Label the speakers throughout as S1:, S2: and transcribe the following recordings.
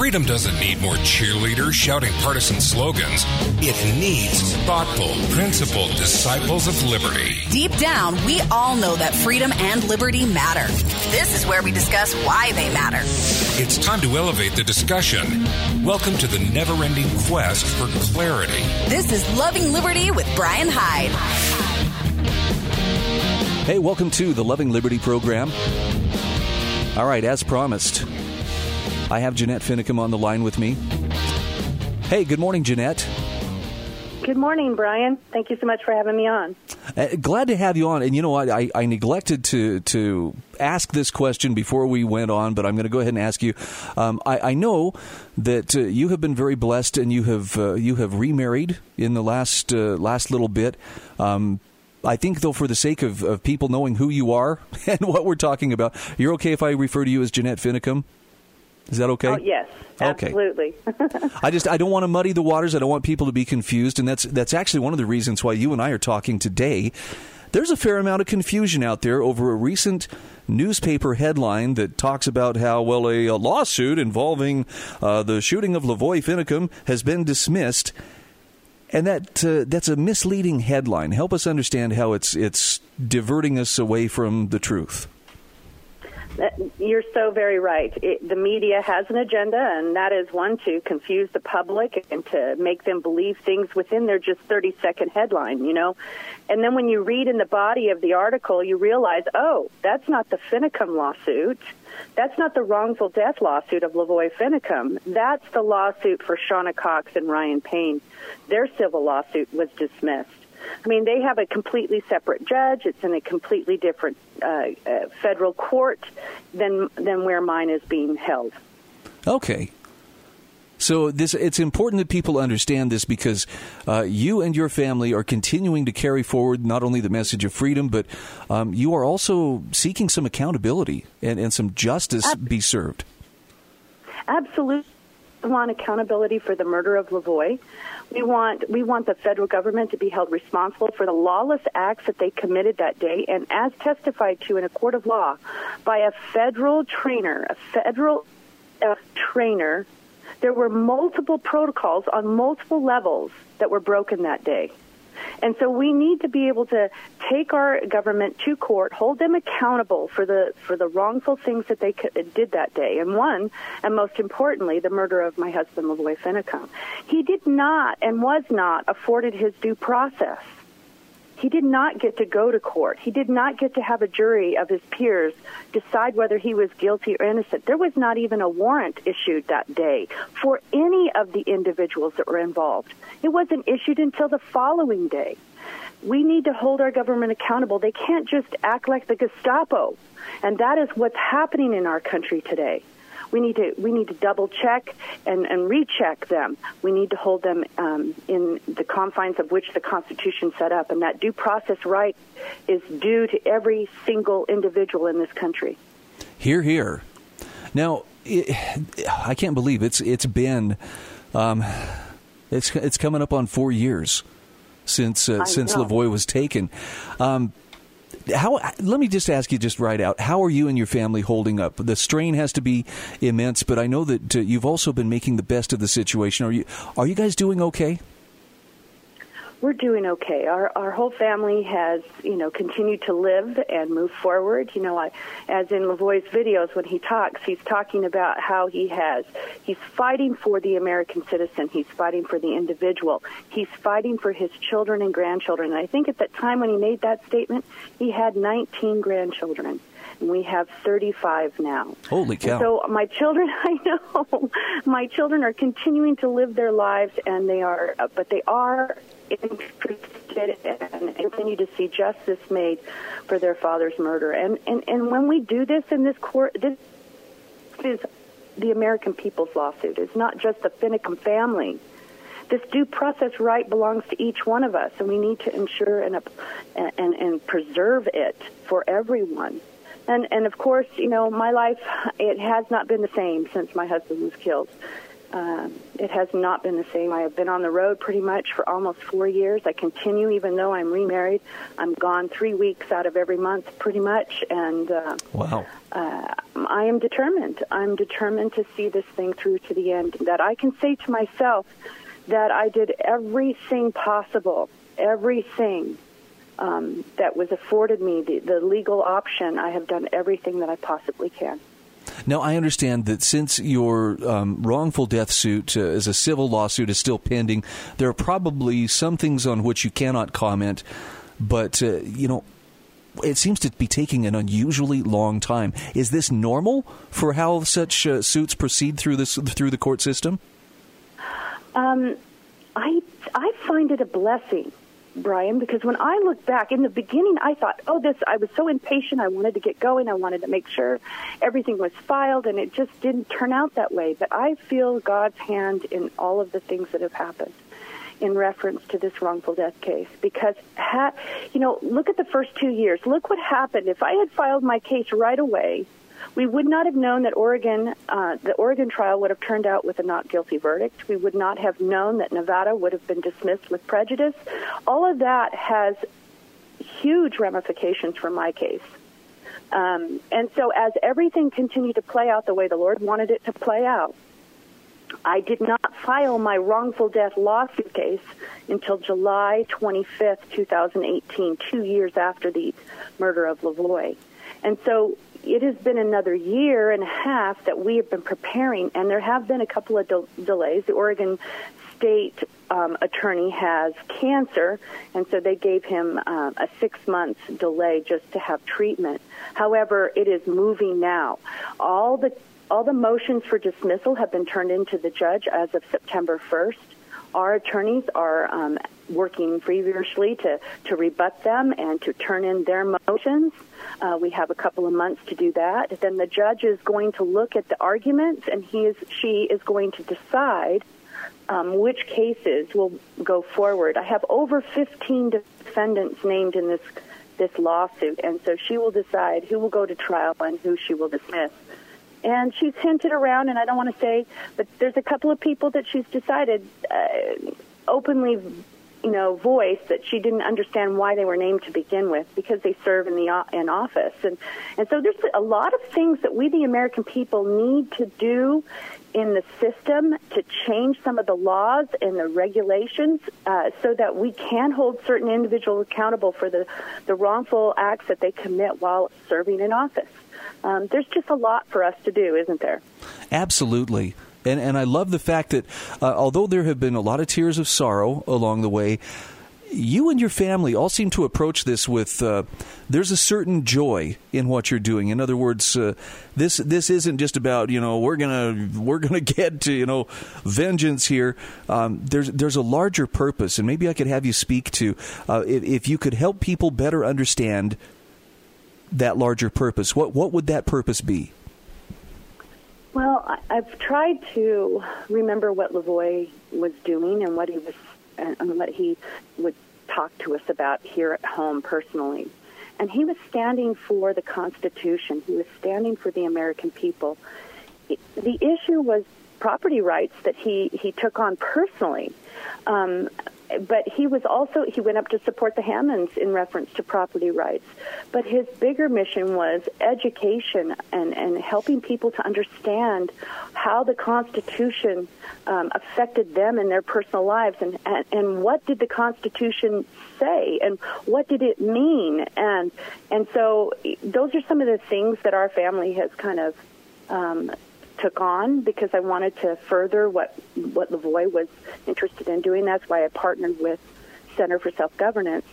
S1: Freedom doesn't need more cheerleaders shouting partisan slogans. It needs thoughtful, principled disciples of liberty.
S2: Deep down, we all know that freedom and liberty matter. This is where we discuss why they matter.
S1: It's time to elevate the discussion. Welcome to the never ending quest for clarity.
S2: This is Loving Liberty with Brian Hyde.
S3: Hey, welcome to the Loving Liberty program. All right, as promised, I have Jeanette Finicum on the line with me. Hey, good morning, Jeanette.
S4: Good morning, Brian. Thank you so much for having me on.
S3: Uh, glad to have you on. And you know what? I, I, neglected to to ask this question before we went on, but I'm going to go ahead and ask you. Um, I, I, know that uh, you have been very blessed, and you have uh, you have remarried in the last uh, last little bit. Um, I think, though, for the sake of, of people knowing who you are and what we're talking about, you're okay if I refer to you as Jeanette Finicum? Is that okay?
S4: Oh, yes, absolutely.
S3: I just I don't want to muddy the waters. I don't want people to be confused, and that's that's actually one of the reasons why you and I are talking today. There's a fair amount of confusion out there over a recent newspaper headline that talks about how well a, a lawsuit involving uh, the shooting of Lavoy Finicum has been dismissed and that uh, that's a misleading headline. Help us understand how it's it's diverting us away from the truth.
S4: You're so very right. It, the media has an agenda, and that is one to confuse the public and to make them believe things within their just 30 second headline, you know. And then when you read in the body of the article, you realize, oh, that's not the Finicum lawsuit. That's not the wrongful death lawsuit of Lavoy Finicum. That's the lawsuit for Shawna Cox and Ryan Payne. Their civil lawsuit was dismissed. I mean, they have a completely separate judge. It's in a completely different uh, uh, federal court than than where mine is being held.
S3: Okay. So this it's important that people understand this because uh, you and your family are continuing to carry forward not only the message of freedom, but um, you are also seeking some accountability and, and some justice Ab- be served.
S4: Absolutely. We want accountability for the murder of Lavoy. We want we want the federal government to be held responsible for the lawless acts that they committed that day, and as testified to in a court of law by a federal trainer, a federal uh, trainer, there were multiple protocols on multiple levels that were broken that day. And so we need to be able to take our government to court, hold them accountable for the for the wrongful things that they did that day. And one, and most importantly, the murder of my husband, Lavoy Finicum. He did not and was not afforded his due process. He did not get to go to court. He did not get to have a jury of his peers decide whether he was guilty or innocent. There was not even a warrant issued that day for any of the individuals that were involved. It wasn't issued until the following day. We need to hold our government accountable. They can't just act like the Gestapo. And that is what's happening in our country today. We need to we need to double check and, and recheck them. We need to hold them um, in the confines of which the Constitution set up, and that due process right is due to every single individual in this country.
S3: Here, here. Now, it, I can't believe it's it's been um, it's it's coming up on four years since uh, since know. Lavoy was taken. Um, how let me just ask you just right out how are you and your family holding up? The strain has to be immense but i know that uh, you've also been making the best of the situation. Are you are you guys doing okay
S4: we're doing okay. Our our whole family has, you know, continued to live and move forward. You know, I, as in Lavoy's videos when he talks, he's talking about how he has he's fighting for the American citizen. He's fighting for the individual. He's fighting for his children and grandchildren. And I think at that time when he made that statement, he had 19 grandchildren and we have 35 now.
S3: Holy cow.
S4: so my children, I know, my children are continuing to live their lives and they are, but they are interested and continue to see justice made for their father's murder. And, and, and when we do this in this court, this is the American people's lawsuit. It's not just the Finicum family. This due process right belongs to each one of us, and we need to ensure and, and, and preserve it for everyone. And, and of course, you know, my life, it has not been the same since my husband was killed. Uh, it has not been the same. I have been on the road pretty much for almost four years. I continue, even though I'm remarried. I'm gone three weeks out of every month, pretty much. And uh,
S3: wow,
S4: uh, I am determined. I'm determined to see this thing through to the end. That I can say to myself that I did everything possible, everything um, that was afforded me, the, the legal option. I have done everything that I possibly can.
S3: Now, I understand that since your um, wrongful death suit uh, as a civil lawsuit is still pending, there are probably some things on which you cannot comment, but, uh, you know, it seems to be taking an unusually long time. Is this normal for how such uh, suits proceed through this through the court system?
S4: Um, I I find it a blessing Brian, because when I look back in the beginning, I thought, oh, this, I was so impatient. I wanted to get going. I wanted to make sure everything was filed, and it just didn't turn out that way. But I feel God's hand in all of the things that have happened in reference to this wrongful death case because ha- you know look at the first 2 years look what happened if i had filed my case right away we would not have known that Oregon, uh, the Oregon trial would have turned out with a not guilty verdict. We would not have known that Nevada would have been dismissed with prejudice. All of that has huge ramifications for my case. Um, and so, as everything continued to play out the way the Lord wanted it to play out, I did not file my wrongful death lawsuit case until July 25th, 2018, two years after the murder of Lavoy. And so it has been another year and a half that we have been preparing, and there have been a couple of de- delays. The Oregon State um, attorney has cancer, and so they gave him uh, a six month delay just to have treatment. However, it is moving now. All the all the motions for dismissal have been turned into the judge as of September 1st. Our attorneys are um, working feverishly to, to rebut them and to turn in their motions. Uh, we have a couple of months to do that. Then the judge is going to look at the arguments, and he is she is going to decide um, which cases will go forward. I have over 15 defendants named in this this lawsuit, and so she will decide who will go to trial and who she will dismiss. And she's hinted around, and I don't want to say, but there's a couple of people that she's decided uh, openly you know, voice that she didn't understand why they were named to begin with because they serve in the in office. And and so there's a lot of things that we the American people need to do in the system to change some of the laws and the regulations uh, so that we can hold certain individuals accountable for the, the wrongful acts that they commit while serving in office. Um, there's just a lot for us to do, isn't there?
S3: Absolutely. And, and I love the fact that uh, although there have been a lot of tears of sorrow along the way, you and your family all seem to approach this with uh, there's a certain joy in what you're doing. In other words, uh, this this isn't just about you know we're gonna we're gonna get to you know vengeance here. Um, there's there's a larger purpose, and maybe I could have you speak to uh, if, if you could help people better understand that larger purpose. What what would that purpose be?
S4: Well, I've tried to remember what Lavoy was doing and what he was and what he would talk to us about here at home personally. And he was standing for the Constitution. He was standing for the American people. The issue was property rights that he, he took on personally. Um, but he was also he went up to support the Hammonds in reference to property rights. But his bigger mission was education and and helping people to understand how the Constitution um, affected them in their personal lives and, and and what did the Constitution say and what did it mean and and so those are some of the things that our family has kind of um, took on because I wanted to further what what Lavoy was interested in doing. That's why I partnered with Center for Self Governance,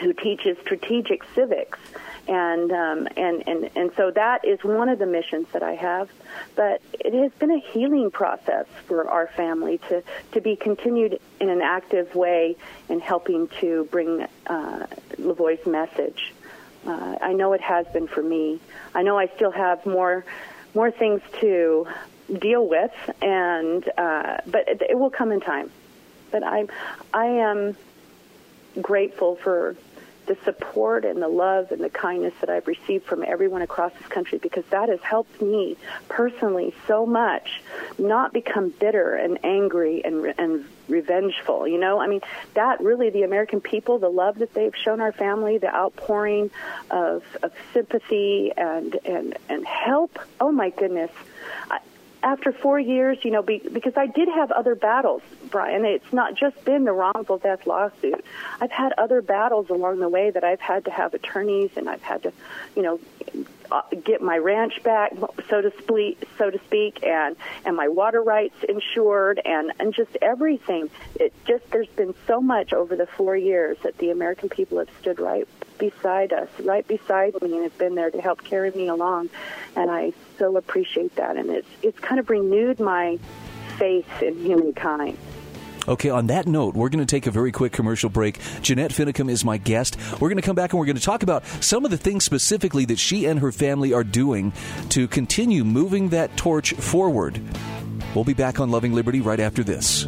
S4: who teaches strategic civics, and um, and and and so that is one of the missions that I have. But it has been a healing process for our family to to be continued in an active way in helping to bring uh, Lavoy's message. Uh, I know it has been for me. I know I still have more more things to deal with, and uh, but it, it will come in time. But I, I am grateful for the support and the love and the kindness that I've received from everyone across this country because that has helped me personally so much not become bitter and angry and and revengeful. You know, I mean, that really the American people, the love that they've shown our family, the outpouring of of sympathy and and and help. Oh my goodness. I, after four years, you know, be, because I did have other battles, Brian. It's not just been the wrongful death lawsuit. I've had other battles along the way that I've had to have attorneys and I've had to, you know, Uh, get my ranch back, so to speak, so to speak, and and my water rights insured, and and just everything. It just there's been so much over the four years that the American people have stood right beside us, right beside me, and have been there to help carry me along, and I so appreciate that, and it's it's kind of renewed my faith in humankind.
S3: Okay, on that note, we're going to take a very quick commercial break. Jeanette Finicum is my guest. We're going to come back and we're going to talk about some of the things specifically that she and her family are doing to continue moving that torch forward. We'll be back on Loving Liberty right after this.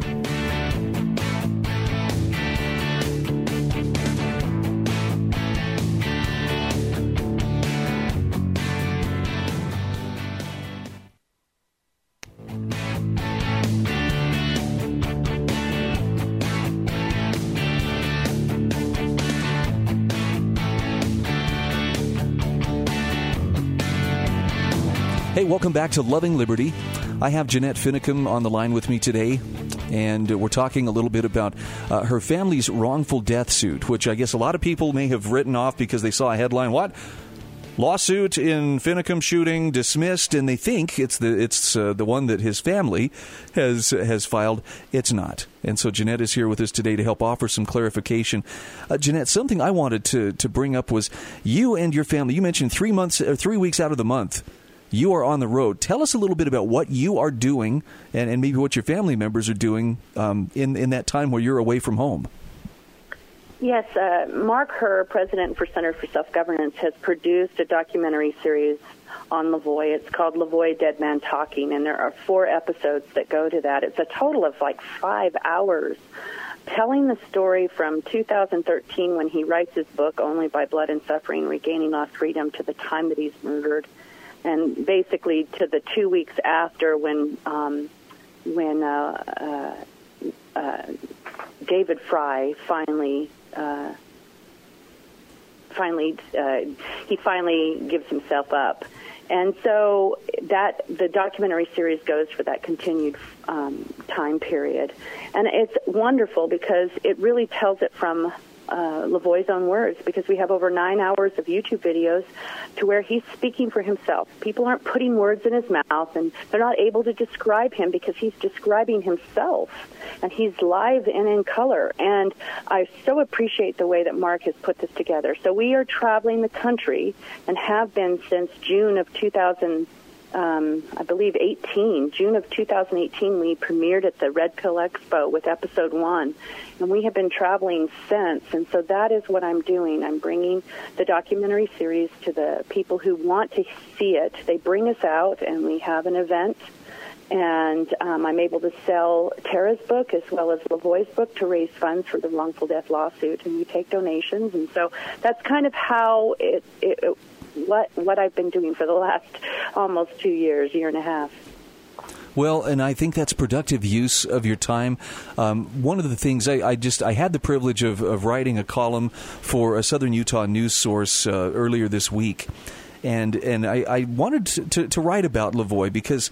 S3: Welcome back to Loving Liberty. I have Jeanette Finicum on the line with me today, and we're talking a little bit about uh, her family's wrongful death suit, which I guess a lot of people may have written off because they saw a headline. What? Lawsuit in Finicum shooting dismissed, and they think it's the it's uh, the one that his family has has filed. It's not, and so Jeanette is here with us today to help offer some clarification. Uh, Jeanette, something I wanted to to bring up was you and your family. You mentioned three months, or three weeks out of the month you are on the road. Tell us a little bit about what you are doing and, and maybe what your family members are doing um, in, in that time where you're away from home.
S4: Yes, uh, Mark Herr, president for Center for Self Governance, has produced a documentary series on Lavoy. It's called Lavoy Dead Man Talking, and there are four episodes that go to that. It's a total of like five hours telling the story from 2013 when he writes his book, Only by Blood and Suffering Regaining Lost Freedom, to the time that he's murdered and basically to the two weeks after when um, when uh, uh, uh, David Fry finally uh, finally uh, he finally gives himself up. And so that the documentary series goes for that continued um, time period, and it's wonderful because it really tells it from uh, Lavoy's own words because we have over nine hours of YouTube videos to where he's speaking for himself. People aren't putting words in his mouth and they're not able to describe him because he's describing himself and he's live and in color. And I so appreciate the way that Mark has put this together. So we are traveling the country and have been since June of 2000 um, I believe, 18, June of 2018, we premiered at the Red Pill Expo with episode one. And we have been traveling since. And so that is what I'm doing. I'm bringing the documentary series to the people who want to see it. They bring us out, and we have an event. And um, I'm able to sell Tara's book as well as Lavoy's book to raise funds for the wrongful death lawsuit. And we take donations. And so that's kind of how it, it, it what what I've been doing for the last almost two years, year and a half.
S3: Well, and I think that's productive use of your time. Um, one of the things I, I, just I had the privilege of, of, writing a column for a Southern Utah news source uh, earlier this week, and and I, I wanted to, to, to write about Lavoy because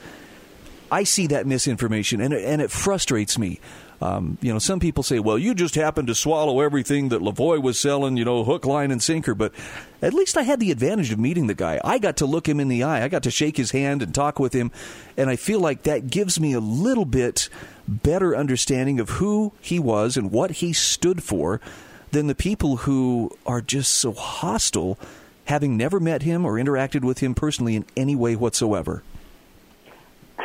S3: I see that misinformation and and it frustrates me. Um, you know, some people say, well, you just happened to swallow everything that Lavoy was selling, you know, hook, line, and sinker. But at least I had the advantage of meeting the guy. I got to look him in the eye. I got to shake his hand and talk with him. And I feel like that gives me a little bit better understanding of who he was and what he stood for than the people who are just so hostile, having never met him or interacted with him personally in any way whatsoever.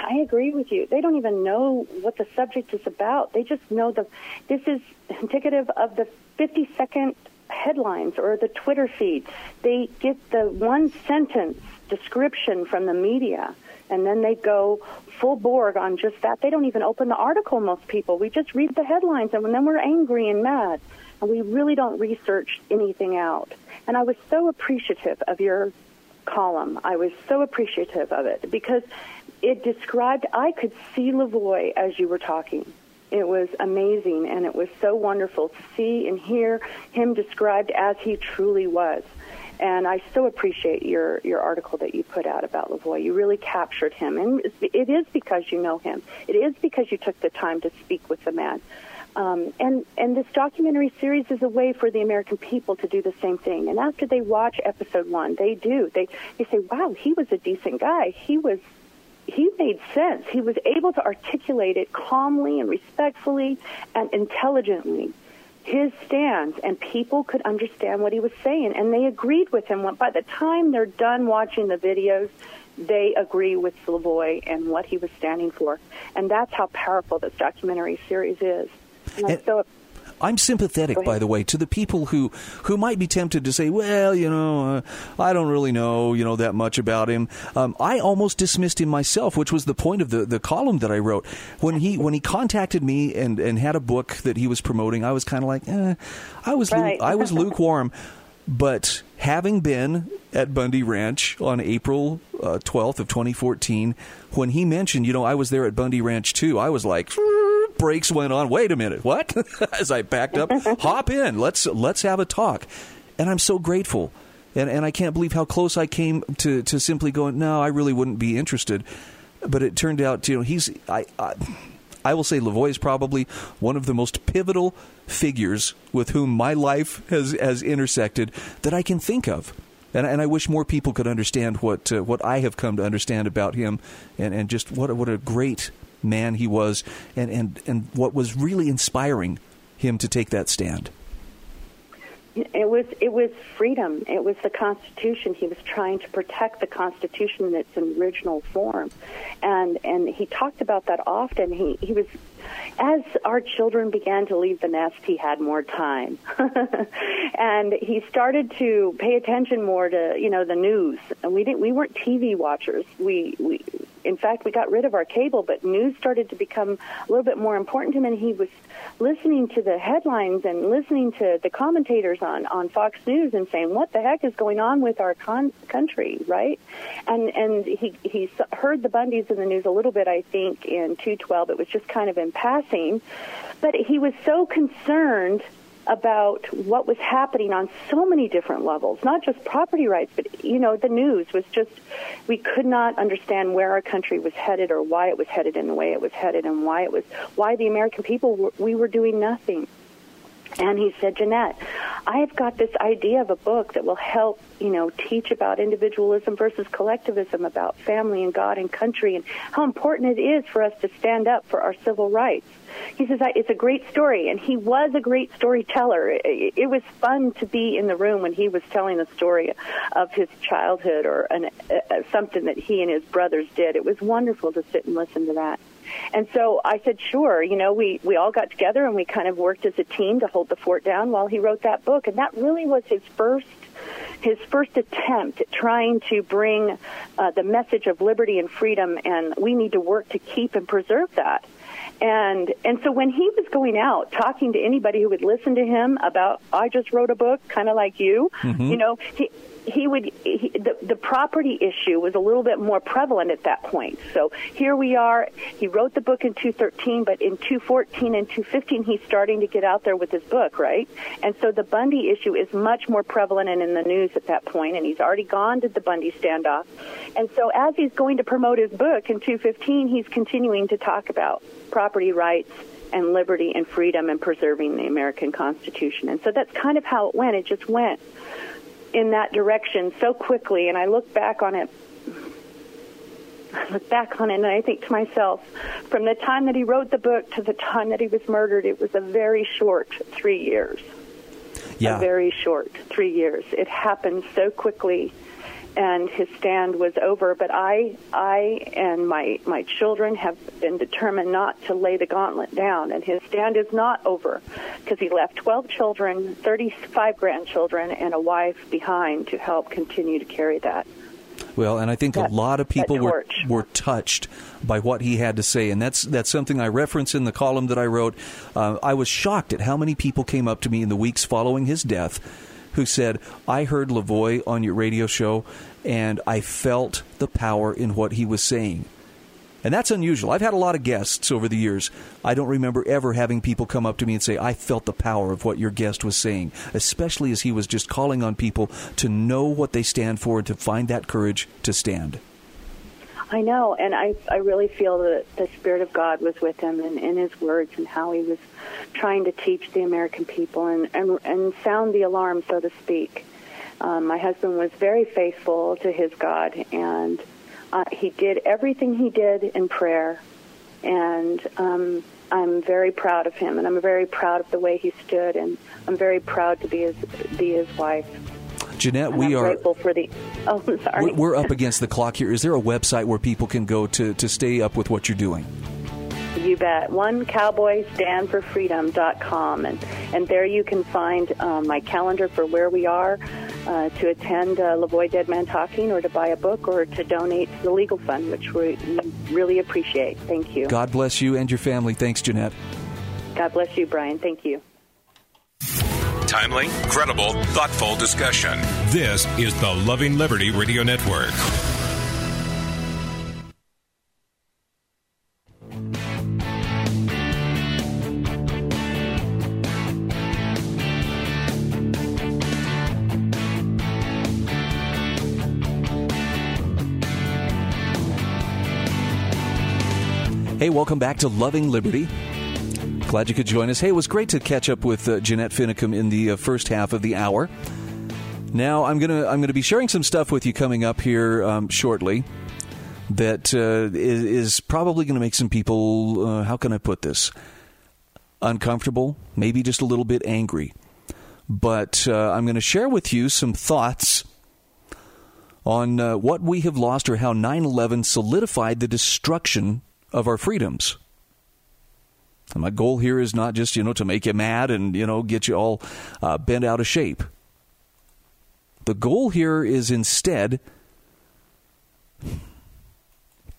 S4: I agree with you. They don't even know what the subject is about. They just know the this is indicative of the 50 second headlines or the Twitter feed. They get the one sentence description from the media and then they go full board on just that. They don't even open the article, most people. We just read the headlines and then we're angry and mad. And we really don't research anything out. And I was so appreciative of your column. I was so appreciative of it because it described. I could see Lavoy as you were talking. It was amazing, and it was so wonderful to see and hear him described as he truly was. And I so appreciate your, your article that you put out about Lavoy. You really captured him. And it is because you know him. It is because you took the time to speak with the man. Um, and and this documentary series is a way for the American people to do the same thing. And after they watch episode one, they do. They they say, "Wow, he was a decent guy. He was he made sense. He was able to articulate it calmly and respectfully and intelligently." His stance, and people could understand what he was saying, and they agreed with him. By the time they're done watching the videos, they agree with Lavoy and what he was standing for. And that's how powerful this documentary series is. And so
S3: I'm sympathetic, by the way, to the people who, who might be tempted to say, "Well, you know, uh, I don't really know, you know, that much about him." Um, I almost dismissed him myself, which was the point of the, the column that I wrote when he when he contacted me and, and had a book that he was promoting. I was kind of like, eh, I was
S4: right.
S3: I was lukewarm. But having been at Bundy Ranch on April uh, 12th of 2014, when he mentioned, you know, I was there at Bundy Ranch too, I was like, brakes went on. Wait a minute, what? As I backed up, hop in. Let's let's have a talk. And I'm so grateful. And and I can't believe how close I came to to simply going, no, I really wouldn't be interested. But it turned out, you know, he's I, I I will say Lavoy is probably one of the most pivotal figures with whom my life has has intersected that I can think of. And, and I wish more people could understand what uh, what I have come to understand about him, and, and just what what a great man he was, and, and, and what was really inspiring him to take that stand.
S4: It was it was freedom. It was the Constitution. He was trying to protect the Constitution in its original form, and and he talked about that often. He he was as our children began to leave the nest, he had more time, and he started to pay attention more to you know the news. And we didn't we weren't TV watchers. We we in fact, we got rid of our cable, but news started to become a little bit more important to him, and he was listening to the headlines and listening to the commentators on, on Fox News and saying, "What the heck is going on with our con- country?" Right? And and he he heard the Bundys in the news a little bit, I think, in 212. It was just kind of in passing, but he was so concerned about what was happening on so many different levels, not just property rights, but you know, the news was just we could not understand where our country was headed or why it was headed in the way it was headed and why it was why the American people were, we were doing nothing. And he said, Jeanette, I've got this idea of a book that will help, you know, teach about individualism versus collectivism, about family and God and country, and how important it is for us to stand up for our civil rights. He says, it's a great story, and he was a great storyteller. It, was fun to be in the room when he was telling the story of his childhood or an, uh, something that he and his brothers did. It was wonderful to sit and listen to that. And so I said, sure. You know, we, we all got together and we kind of worked as a team to hold the fort down while he wrote that book. And that really was his first his first attempt at trying to bring uh, the message of liberty and freedom, and we need to work to keep and preserve that. And and so when he was going out talking to anybody who would listen to him about I just wrote a book, kind of like you, mm-hmm. you know, he he would he, the the property issue was a little bit more prevalent at that point. So here we are. He wrote the book in 213, but in 214 and 215 he's starting to get out there with his book, right? And so the Bundy issue is much more prevalent and in the news at that point, and he's already gone to the Bundy standoff. And so as he's going to promote his book in 215, he's continuing to talk about property rights and liberty and freedom and preserving the American Constitution. And so that's kind of how it went. It just went in that direction so quickly, and I look back on it. I look back on it and I think to myself, from the time that he wrote the book to the time that he was murdered, it was a very short three years.
S3: Yeah.
S4: A very short three years. It happened so quickly and his stand was over. But I, I and my my children have been determined not to lay the gauntlet down, and his stand is not over because he left 12 children, 35 grandchildren, and a wife behind to help continue to carry that.
S3: Well, and I think that, a lot of people were were touched by what he had to say, and that's that's something I reference in the column that I wrote. Uh, I was shocked at how many people came up to me in the weeks following his death who said, I heard Lavoy on your radio show and I felt the power in what he was saying. And that's unusual. I've had a lot of guests over the years. I don't remember ever having people come up to me and say, I felt the power of what your guest was saying, especially as he was just calling on people to know what they stand for and to find that courage to stand.
S4: I know, and I I really feel that the Spirit of God was with him and in his words and how he was trying to teach the American people and and, and sound the alarm, so to speak. Um, my husband was very faithful to his God, and uh, he did everything he did in prayer, and um, I'm very proud of him, and I'm very proud of the way he stood, and I'm very proud to be his be his wife.
S3: Jeanette,
S4: And
S3: we
S4: I'm
S3: are
S4: grateful for the. Oh, I'm sorry.
S3: we're, up against the clock here. Is there a website where people can go to to stay up with what you're doing?
S4: You bet. One Cowboy Stand for Freedom.com. And, and there you can find um, my calendar for where we are uh, to attend uh, Lavoy Dead Man Talking or to buy a book or to donate to the legal fund, which we we really appreciate. Thank you.
S3: God bless you and your family. Thanks, Jeanette.
S4: God bless you, Brian. Thank you.
S1: Timely, credible, thoughtful discussion. This is the Loving Liberty Radio Network.
S3: Hey, welcome back to Loving Liberty. Glad you could join us. Hey, it was great to catch up with uh, Jeanette Finicum in the uh, first half of the hour. Now I'm gonna I'm gonna be sharing some stuff with you coming up here um, shortly that uh, is, is probably going to make some people uh, how can I put this uncomfortable, maybe just a little bit angry. But uh, I'm going to share with you some thoughts on uh, what we have lost or how 9 11 solidified the destruction of our freedoms. And my goal here is not just, you know, to make you mad and, you know, get you all uh, bent out of shape. The goal here is instead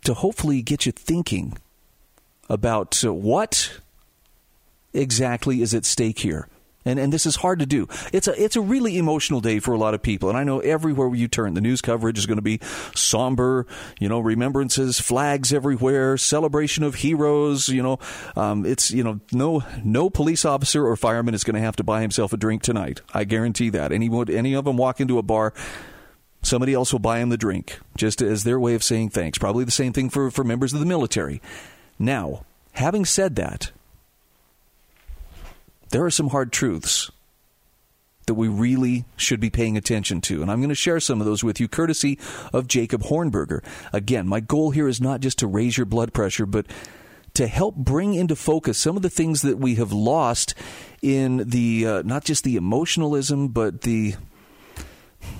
S3: to hopefully get you thinking about uh, what exactly is at stake here. And, and this is hard to do. It's a it's a really emotional day for a lot of people, and I know everywhere you turn, the news coverage is going to be somber. You know, remembrances, flags everywhere, celebration of heroes. You know, um, it's you know no no police officer or fireman is going to have to buy himself a drink tonight. I guarantee that. Any any of them walk into a bar, somebody else will buy him the drink, just as their way of saying thanks. Probably the same thing for for members of the military. Now, having said that there are some hard truths that we really should be paying attention to. And I'm going to share some of those with you, courtesy of Jacob Hornberger. Again, my goal here is not just to raise your blood pressure, but to help bring into focus some of the things that we have lost in the uh, not just the emotionalism, but the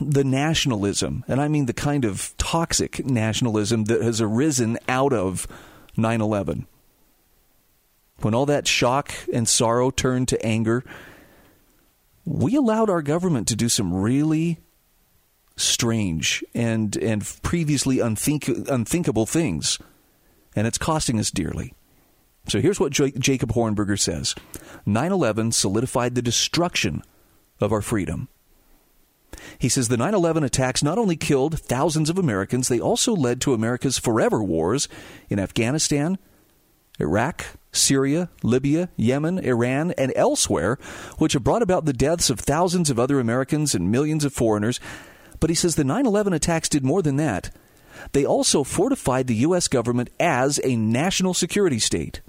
S3: the nationalism, and I mean the kind of toxic nationalism that has arisen out of 9 11 when all that shock and sorrow turned to anger, we allowed our government to do some really strange and and previously unthink, unthinkable things, and it's costing us dearly. So here's what J- Jacob Hornberger says: 9/11 solidified the destruction of our freedom. He says the 9 11 attacks not only killed thousands of Americans, they also led to America's forever wars in Afghanistan, Iraq, Syria, Libya, Yemen, Iran, and elsewhere, which have brought about the deaths of thousands of other Americans and millions of foreigners. But he says the 9 11 attacks did more than that. They also fortified the U.S. government as a national security state,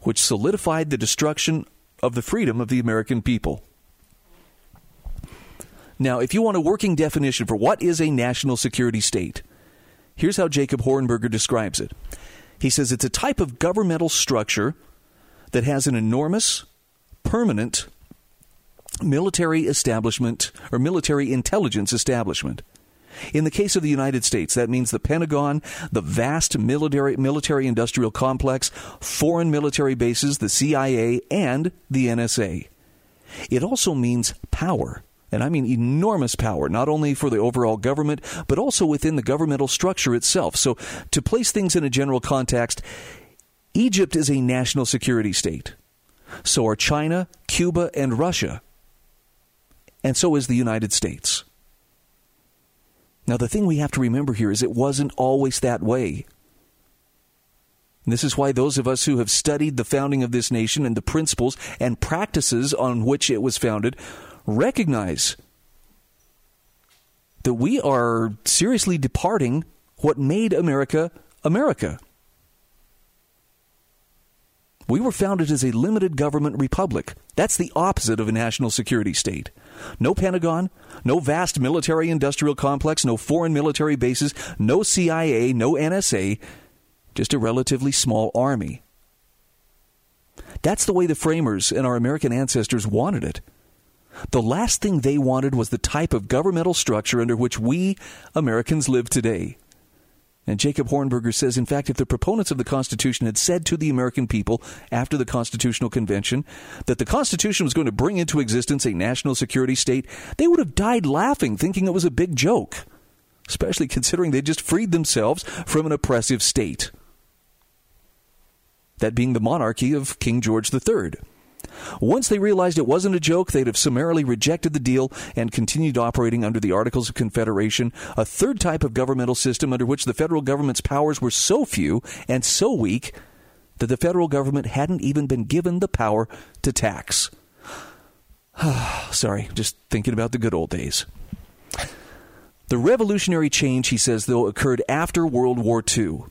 S3: which solidified the destruction of the freedom of the American people. Now, if you want a working definition for what is a national security state, here's how Jacob Hornberger describes it. He says it's a type of governmental structure that has an enormous, permanent military establishment or military intelligence establishment. In the case of the United States, that means the Pentagon, the vast military military industrial complex, foreign military bases, the CIA, and the NSA. It also means power. And I mean enormous power, not only for the overall government, but also within the governmental structure itself. So, to place things in a general context, Egypt is a national security state. So are China, Cuba, and Russia. And so is the United States. Now, the thing we have to remember here is it wasn't always that way. This is why those of us who have studied the founding of this nation and the principles and practices on which it was founded recognize that we are seriously departing what made America America. We were founded as a limited government republic. That's the opposite of a national security state. No Pentagon, no vast military industrial complex, no foreign military bases, no CIA, no NSA, just a relatively small army. That's the way the framers and our American ancestors wanted it. The last thing they wanted was the type of governmental structure under which we Americans live today. And Jacob Hornberger says, in fact, if the proponents of the Constitution had said to the American people after the Constitutional Convention that the Constitution was going to bring into existence a national security state, they would have died laughing, thinking it was a big joke, especially considering they just freed themselves from an oppressive state. That being the monarchy of King George III. Once they realized it wasn't a joke, they'd have summarily rejected the deal and continued operating under the Articles of Confederation, a third type of governmental system under which the federal government's powers were so few and so weak that the federal government hadn't even been given the power to tax. Sorry, just thinking about the good old days. The revolutionary change, he says, though, occurred after World War II.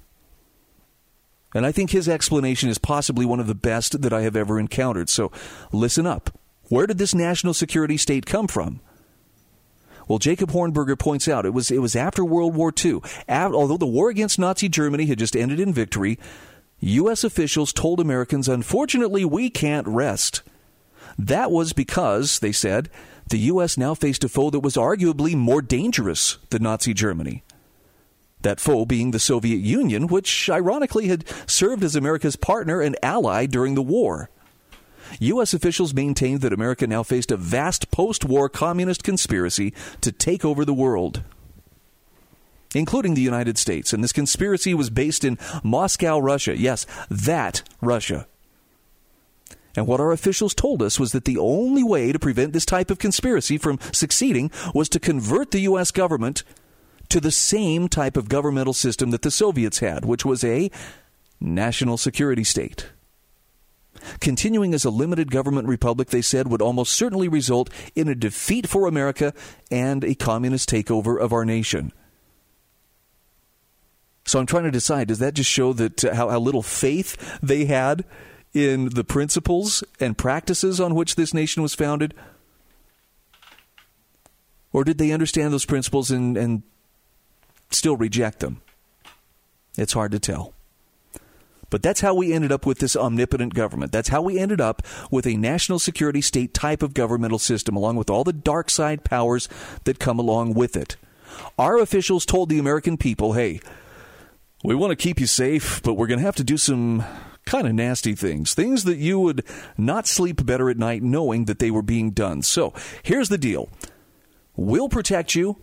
S3: And I think his explanation is possibly one of the best that I have ever encountered. So listen up. Where did this national security state come from? Well, Jacob Hornberger points out it was it was after World War II. although the war against Nazi Germany had just ended in victory, U.S. officials told Americans, unfortunately, we can't rest. That was because, they said, the U.S. now faced a foe that was arguably more dangerous than Nazi Germany. That foe being the Soviet Union, which ironically had served as America's partner and ally during the war. U.S. officials maintained that America now faced a vast post war communist conspiracy to take over the world, including the United States. And this conspiracy was based in Moscow, Russia. Yes, that Russia. And what our officials told us was that the only way to prevent this type of conspiracy from succeeding was to convert the U.S. government to the same type of governmental system that the Soviets had, which was a national security state. Continuing as a limited government republic, they said, would almost certainly result in a defeat for America and a communist takeover of our nation. So I'm trying to decide does that just show that uh, how, how little faith they had in the principles and practices on which this nation was founded? Or did they understand those principles and, and still reject them. It's hard to tell. But that's how we ended up with this omnipotent government. That's how we ended up with a national security state type of governmental system, along with all the dark side powers that come along with it. Our officials told the American people hey, we want to keep you safe, but we're going to have to do some kind of nasty things. Things that you would not sleep better at night knowing that they were being done. So here's the deal we'll protect you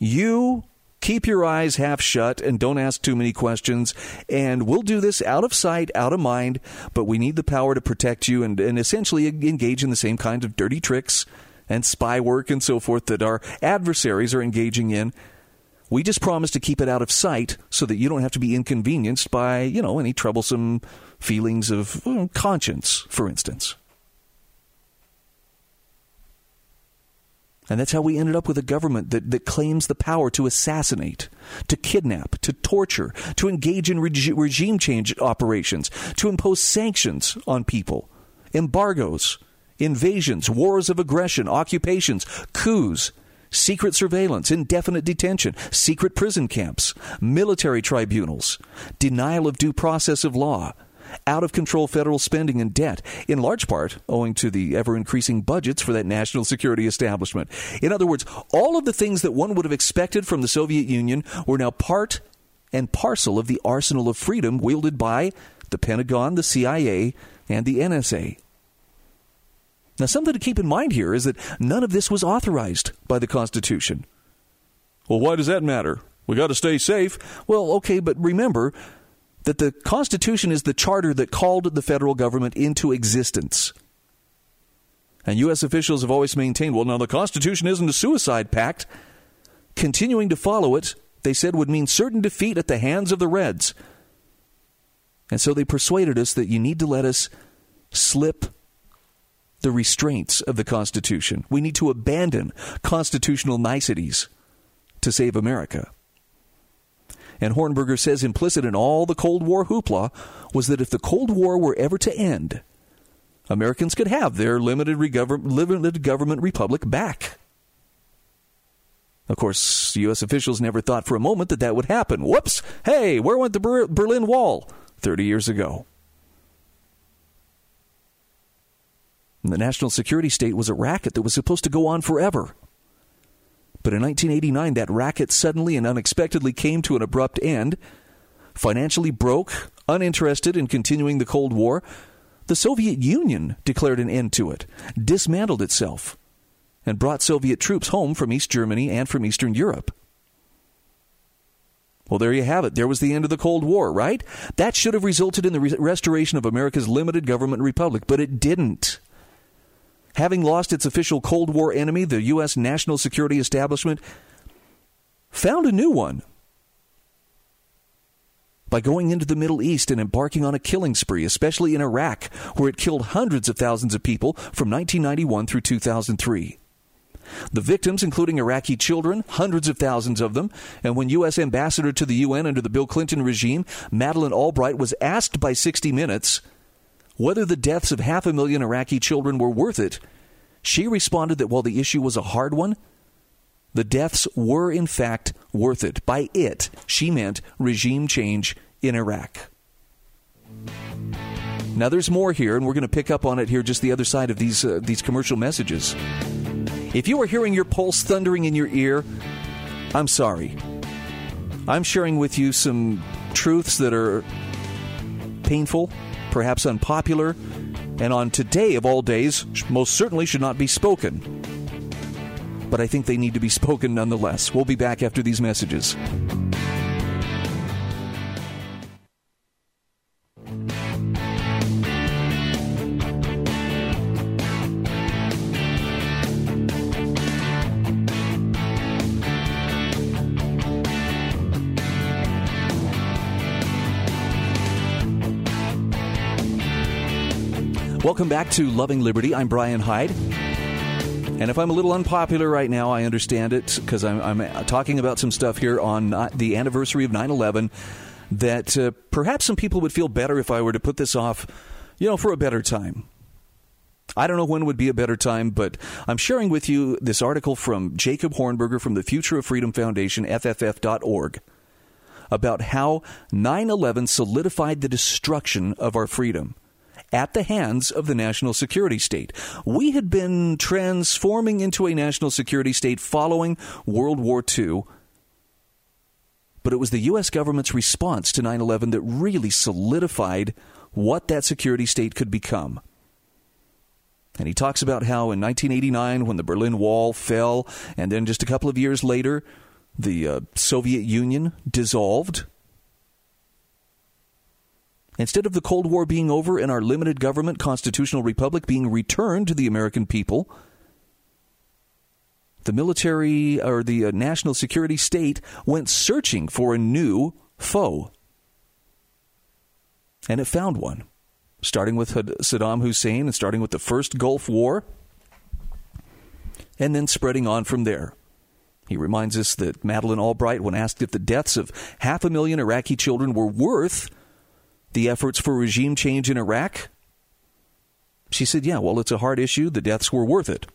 S3: you keep your eyes half shut and don't ask too many questions. And we'll do this out of sight, out of mind, but we need the power to protect you and, and essentially engage in the same kinds of dirty tricks and spy work and so forth that our adversaries are engaging in. We just promise to keep it out of sight so that you don't have to be inconvenienced by, you know, any troublesome feelings of conscience, for instance. And that's how we ended up with a government that, that claims the power to assassinate, to kidnap, to torture, to engage in reg- regime change operations, to impose sanctions on people, embargoes, invasions, wars of aggression, occupations, coups, secret surveillance, indefinite detention, secret prison camps, military tribunals, denial of due process of law out of control federal spending and debt, in large part owing to the ever increasing budgets for that national security establishment. In other words, all of the things that one would have expected from the Soviet Union were now part and parcel of the arsenal of freedom wielded by the Pentagon, the CIA, and the NSA. Now, something to keep in mind here is that none of this was authorized by the Constitution. Well, why does that matter? We got to stay safe. Well, okay, but remember, that the Constitution is the charter that called the federal government into existence. And U.S. officials have always maintained well, now the Constitution isn't a suicide pact. Continuing to follow it, they said, would mean certain defeat at the hands of the Reds. And so they persuaded us that you need to let us slip the restraints of the Constitution. We need to abandon constitutional niceties to save America. And Hornberger says implicit in all the Cold War hoopla was that if the Cold War were ever to end, Americans could have their limited, limited government republic back. Of course, U.S. officials never thought for a moment that that would happen. Whoops! Hey, where went the Ber- Berlin Wall 30 years ago? And the national security state was a racket that was supposed to go on forever. But in 1989, that racket suddenly and unexpectedly came to an abrupt end. Financially broke, uninterested in continuing the Cold War, the Soviet Union declared an end to it, dismantled itself, and brought Soviet troops home from East Germany and from Eastern Europe. Well, there you have it. There was the end of the Cold War, right? That should have resulted in the re- restoration of America's limited government republic, but it didn't. Having lost its official Cold War enemy, the U.S. national security establishment found a new one by going into the Middle East and embarking on a killing spree, especially in Iraq, where it killed hundreds of thousands of people from 1991 through 2003. The victims, including Iraqi children, hundreds of thousands of them, and when U.S. Ambassador to the UN under the Bill Clinton regime, Madeleine Albright, was asked by 60 Minutes whether the deaths of half a million Iraqi children were worth it, she responded that while the issue was a hard one, the deaths were in fact worth it. By it, she meant regime change in Iraq. Now, there's more here, and we're going to pick up on it here just the other side of these, uh, these commercial messages. If you are hearing your pulse thundering in your ear, I'm sorry. I'm sharing with you some truths that are painful perhaps unpopular, and on today of all days, most certainly should not be spoken. But I think they need to be spoken nonetheless. We'll be back after these messages. Welcome back to Loving Liberty. I'm Brian Hyde. And if I'm a little unpopular right now, I understand it because I'm, I'm, talking about some stuff here on uh, the anniversary of 9 11 that uh, perhaps some people would feel better if I were to put this off, you know, for a better time. I don't know when would be a better time, but I'm sharing with you this article from Jacob Hornberger from the Future of Freedom Foundation, FFF.org, about how 9 11 solidified the destruction of our freedom at the hands of the national security state. We had been transforming into a national security state following World War II. But it was the U.S. government's response to 9 11 that really solidified what that security state could become. And he talks about how in 1989, when the Berlin Wall fell, and then just a couple of years later, the uh, Soviet Union dissolved, Instead of the Cold War being over and our limited government constitutional republic being returned to the American people, the military or the uh, national security state went searching for a new foe. And it found one, starting with Saddam Hussein and starting with the first Gulf War, and then spreading on from there. He reminds us that Madeleine Albright, when asked if the deaths of half a million Iraqi children were worth the efforts for regime change in Iraq? She said, Yeah, well, it's a hard issue. The deaths were worth it.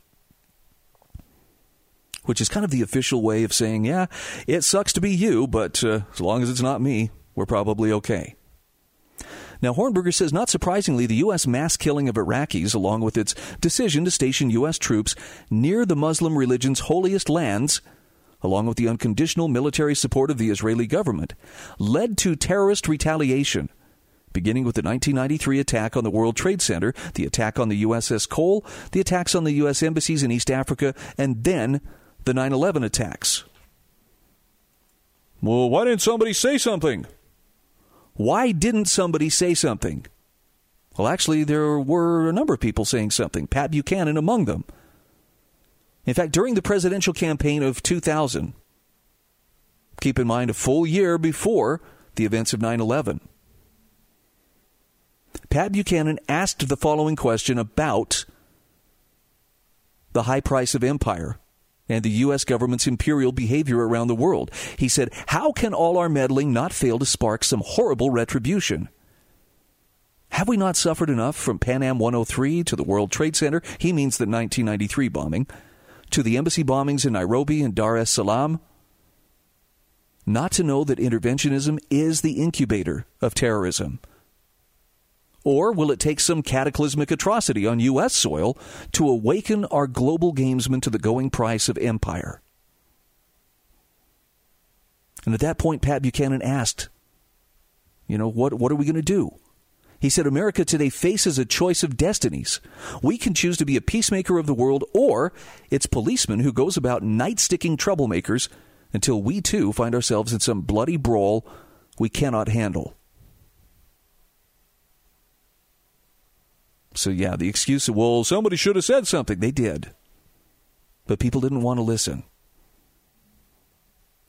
S3: Which is kind of the official way of saying, Yeah, it sucks to be you, but uh, as long as it's not me, we're probably okay. Now, Hornberger says, not surprisingly, the U.S. mass killing of Iraqis, along with its decision to station U.S. troops near the Muslim religion's holiest lands, along with the unconditional military support of the Israeli government, led to terrorist retaliation beginning with the 1993 attack on the World Trade Center, the attack on the USS Cole, the attacks on the U.S. embassies in East Africa, and then the 9 11 attacks. Well, why didn't somebody say something? Why didn't somebody say something? Well, actually, there were a number of people saying something, Pat Buchanan among them. In fact, during the presidential campaign of 2000, keep in mind a full year before the events of 9 11, Pat Buchanan asked the following question about the high price of empire and the U.S. government's imperial behavior around the world. He said, How can all our meddling not fail to spark some horrible retribution? Have we not suffered enough from Pan Am 103 to the World Trade Center? He means the 1993 bombing, to the embassy bombings in Nairobi and Dar es Salaam. Not to know that interventionism is the incubator of terrorism. Or will it take some cataclysmic atrocity on U.S. soil to awaken our global gamesmen to the going price of empire? And at that point, Pat Buchanan asked, you know, what, what are we going to do? He said, America today faces a choice of destinies. We can choose to be a peacemaker of the world or its policeman who goes about night sticking troublemakers until we too find ourselves in some bloody brawl we cannot handle. So, yeah, the excuse of, well, somebody should have said something. They did. But people didn't want to listen.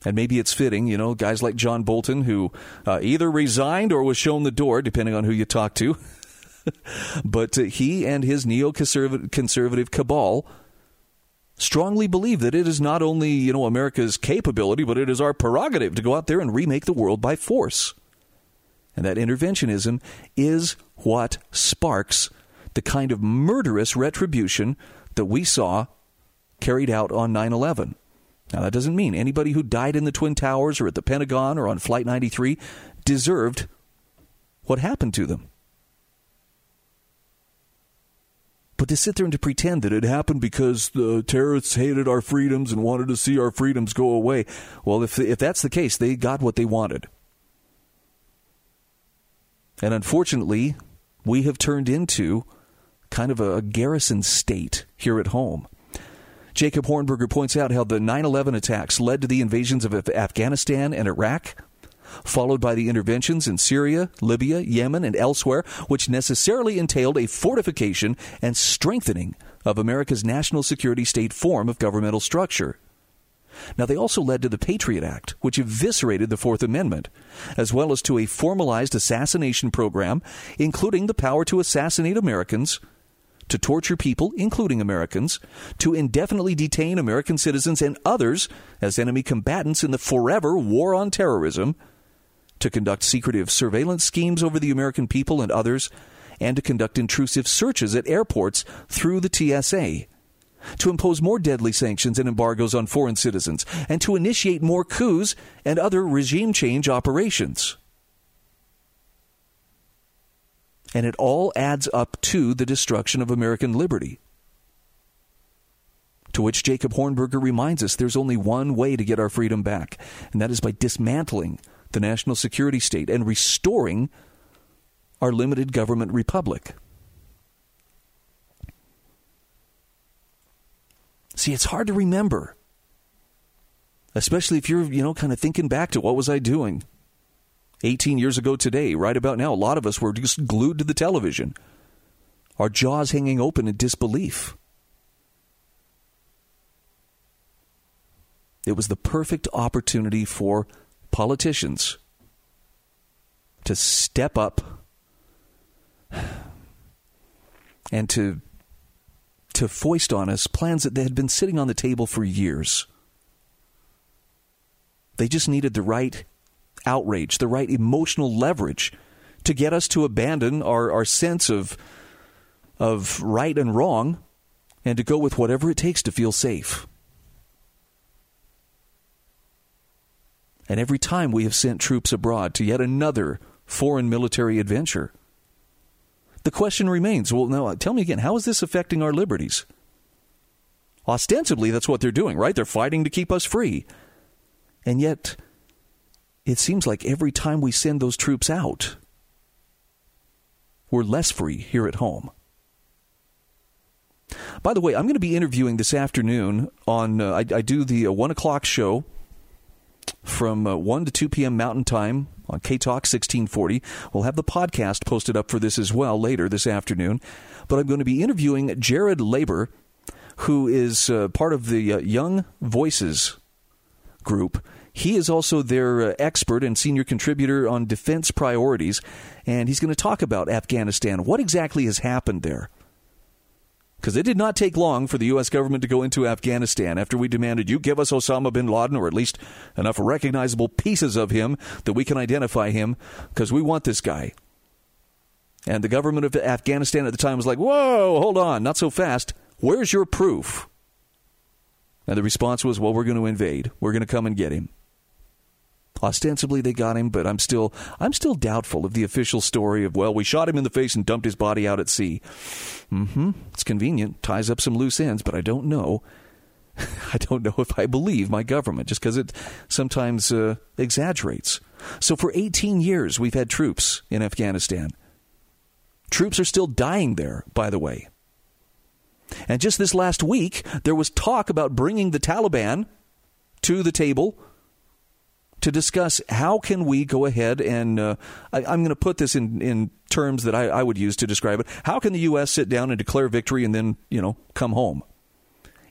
S3: And maybe it's fitting, you know, guys like John Bolton, who uh, either resigned or was shown the door, depending on who you talk to. but uh, he and his neo-conservative cabal strongly believe that it is not only, you know, America's capability, but it is our prerogative to go out there and remake the world by force. And that interventionism is what sparks the kind of murderous retribution that we saw carried out on 9 11. Now, that doesn't mean anybody who died in the Twin Towers or at the Pentagon or on Flight 93 deserved what happened to them. But to sit there and to pretend that it happened because the terrorists hated our freedoms and wanted to see our freedoms go away, well, if, if that's the case, they got what they wanted. And unfortunately, we have turned into kind of a garrison state here at home. Jacob Hornberger points out how the 9 11 attacks led to the invasions of Afghanistan and Iraq, followed by the interventions in Syria, Libya, Yemen, and elsewhere, which necessarily entailed a fortification and strengthening of America's national security state form of governmental structure. Now, they also led to the Patriot Act, which eviscerated the Fourth Amendment, as well as to a formalized assassination program, including the power to assassinate Americans to torture people, including Americans, to indefinitely detain American citizens and others as enemy combatants in the forever war on terrorism, to conduct secretive surveillance schemes over the American people and others, and to conduct intrusive searches at airports through the TSA, to impose more deadly sanctions and embargoes on foreign citizens, and to initiate more coups and other regime change operations. And it all adds up to the destruction of American liberty. To which Jacob Hornberger reminds us there's only one way to get our freedom back, and that is by dismantling the national security state and restoring our limited government republic. See, it's hard to remember, especially if you're, you know, kind of thinking back to what was I doing 18 years ago today, right about now, a lot of us were just glued to the television, our jaws hanging open in disbelief. It was the perfect opportunity for politicians to step up and to to foist on us plans that they had been sitting on the table for years. They just needed the right outrage, the right emotional leverage to get us to abandon our, our sense of, of right and wrong and to go with whatever it takes to feel safe. And every time we have sent troops abroad to yet another foreign military adventure, the question remains well, now tell me again, how is this affecting our liberties? Ostensibly, that's what they're doing, right? They're fighting to keep us free. And yet, it seems like every time we send those troops out, we're less free here at home. By the way, I'm going to be interviewing this afternoon on, uh, I, I, do the uh, 1 o'clock show from uh, 1 to 2 p.m. Mountain Time on K Talk 1640. We'll have the podcast posted up for this as well later this afternoon. But I'm going to be interviewing Jerrod Laber, who is uh, part of the uh, Young Voices group He is also their uh, expert and senior contributor on defense priorities, and he's going to talk about Afghanistan. What exactly has happened there? Because it did not take long for the U.S. government to go into Afghanistan after we demanded you give us Osama bin Laden or at least enough recognizable pieces of him that we can identify him because we want this guy. And the government of Afghanistan at the time was like, whoa, hold on, not so fast. Where's your proof? And the response was, well, we're going to invade. We're going to come and get him. Ostensibly they got him, but I'm still I'm still doubtful of the official story of well, we shot him in the face and dumped his body out at sea. Mm-hmm. It's convenient, ties up some loose ends, but I don't know. I don't know if I believe my government just because it sometimes uh, exaggerates. So for 18 years we've had troops in Afghanistan. Troops are still dying there, by the way. And just this last week, there was talk about bringing the Taliban to the table to discuss how can we go ahead and uh, I, am going to put this in, in terms that I, I would use to describe it. How can the U.S. sit down and declare victory and then you know come home?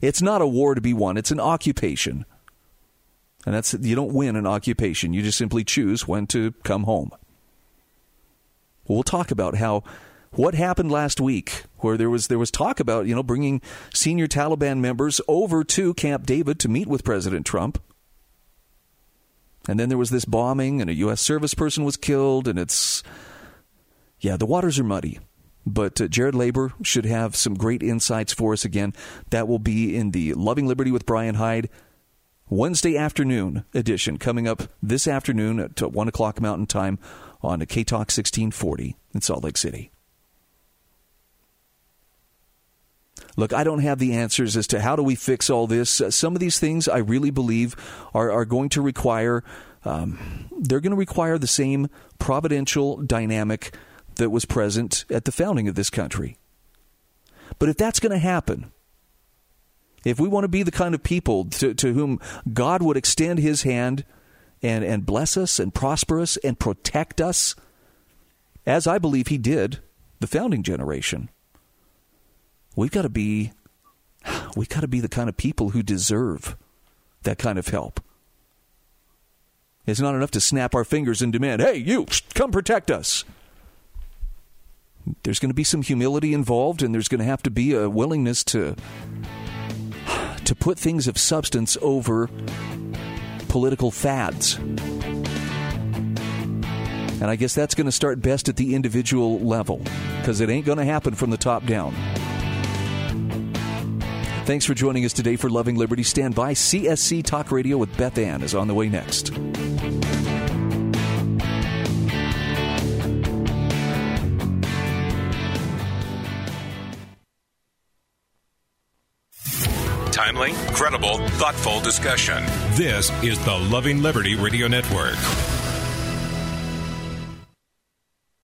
S3: It's not a war to be won; it's an occupation, and that's you don't win an occupation. You just simply choose when to come home. We'll talk about how what happened last week, where there was there was talk about you know bringing senior Taliban members over to Camp David to meet with President Trump, and then there was this bombing, and a U.S. service person was killed, and it's yeah, the waters are muddy. But uh, Jerrod Laber should have some great insights for us again. That will be in the Loving Liberty with Brian Hyde Wednesday afternoon edition coming up this afternoon at 1 o'clock Mountain Time on K Talk 1640 in Salt Lake City. Look, I don't have the answers as to how do we fix all this. Uh, some of these things I really believe are, are going to require, um, they're going to require the same providential dynamic that was present at the founding of this country. But if that's going to happen, if we want to be the kind of people to, to whom God would extend his hand and, and bless us and prosper us and protect us, as I believe he did the founding generation, we've got to be we've got to be the kind of people who deserve that kind of help. It's not enough to snap our fingers and demand, "Hey, you, come protect us." There's going to be some humility involved and there's going to have to be a willingness to to put things of substance over political fads. And I guess that's going to start best at the individual level because it ain't going to happen from the top down. Thanks for joining us today for Loving Liberty. Stand by. CSC Talk Radio with Beth Ann is on the way next.
S1: Timely, credible, thoughtful discussion. This is the Loving Liberty Radio Network.